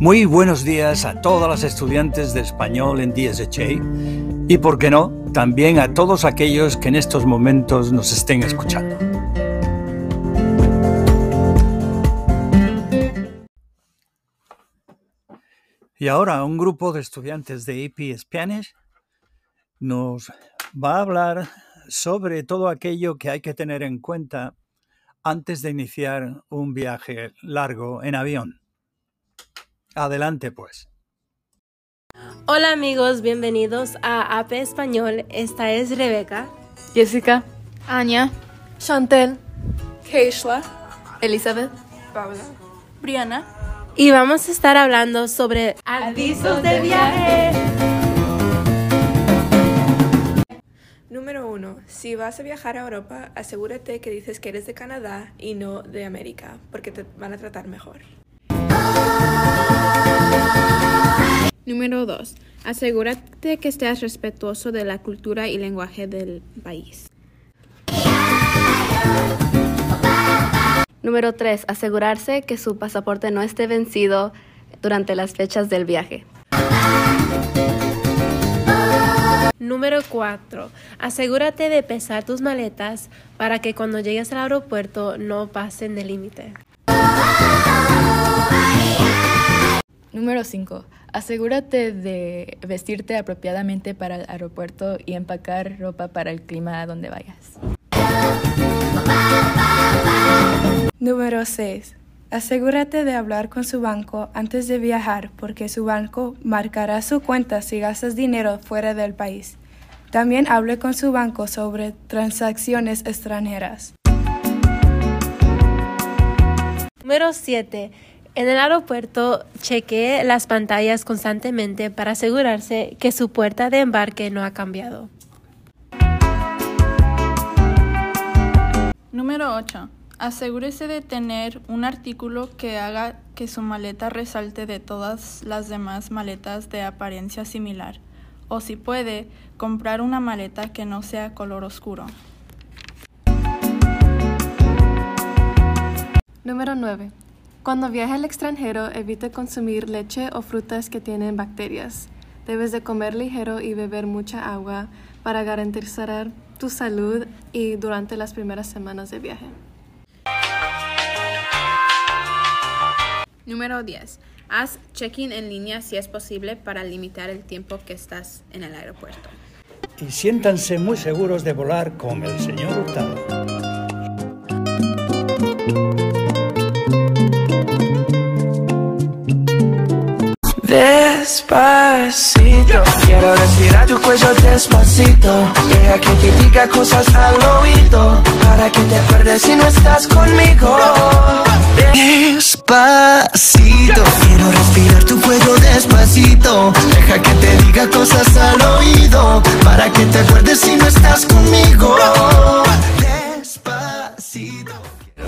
Muy buenos días a todas las estudiantes de español en DSHA y, por qué no, también a todos aquellos que en estos momentos nos estén escuchando. Y ahora un grupo de estudiantes de AP Spanish nos va a hablar sobre todo aquello que hay que tener en cuenta antes de iniciar un viaje largo en avión. Adelante pues. Hola amigos, bienvenidos a AP Español. Esta es Rebeca, Jessica, Anya, Chantel, Keishla, Elizabeth, Paula, Brianna. Y vamos a estar hablando sobre avisos de viaje. Número 1. Si vas a viajar a Europa, asegúrate que dices que eres de Canadá y no de América, porque te van a tratar mejor. Número 2. Asegúrate que estés respetuoso de la cultura y lenguaje del país. Número 3. Asegurarse que su pasaporte no esté vencido durante las fechas del viaje. Número 4. Asegúrate de pesar tus maletas para que cuando llegues al aeropuerto no pasen del límite. Número 5. Asegúrate de vestirte apropiadamente para el aeropuerto y empacar ropa para el clima a donde vayas. Número 6. Asegúrate de hablar con su banco antes de viajar porque su banco marcará su cuenta si gastas dinero fuera del país. También hable con su banco sobre transacciones extranjeras. Número 7. En el aeropuerto, chequee las pantallas constantemente para asegurarse que su puerta de embarque no ha cambiado. Número 8. Asegúrese de tener un artículo que haga que su maleta resalte de todas las demás maletas de apariencia similar. O si puede, comprar una maleta que no sea color oscuro. Número 9. Cuando viaje al extranjero, evite consumir leche o frutas que tienen bacterias. Debes de comer ligero y beber mucha agua para garantizar tu salud y durante las primeras semanas de viaje. Número 10. Haz check-in en línea si es posible para limitar el tiempo que estás en el aeropuerto. Y siéntanse muy seguros de volar con el señor Hurtado. despacito. Quiero respirar tu cuello despacito. Deja que te diga cosas al oído. Para que te acuerdes si no estás conmigo. Despacito. Quiero respirar tu cuello despacito. Deja que te diga cosas al oído. Para que te acuerdes si no estás conmigo. Despacito.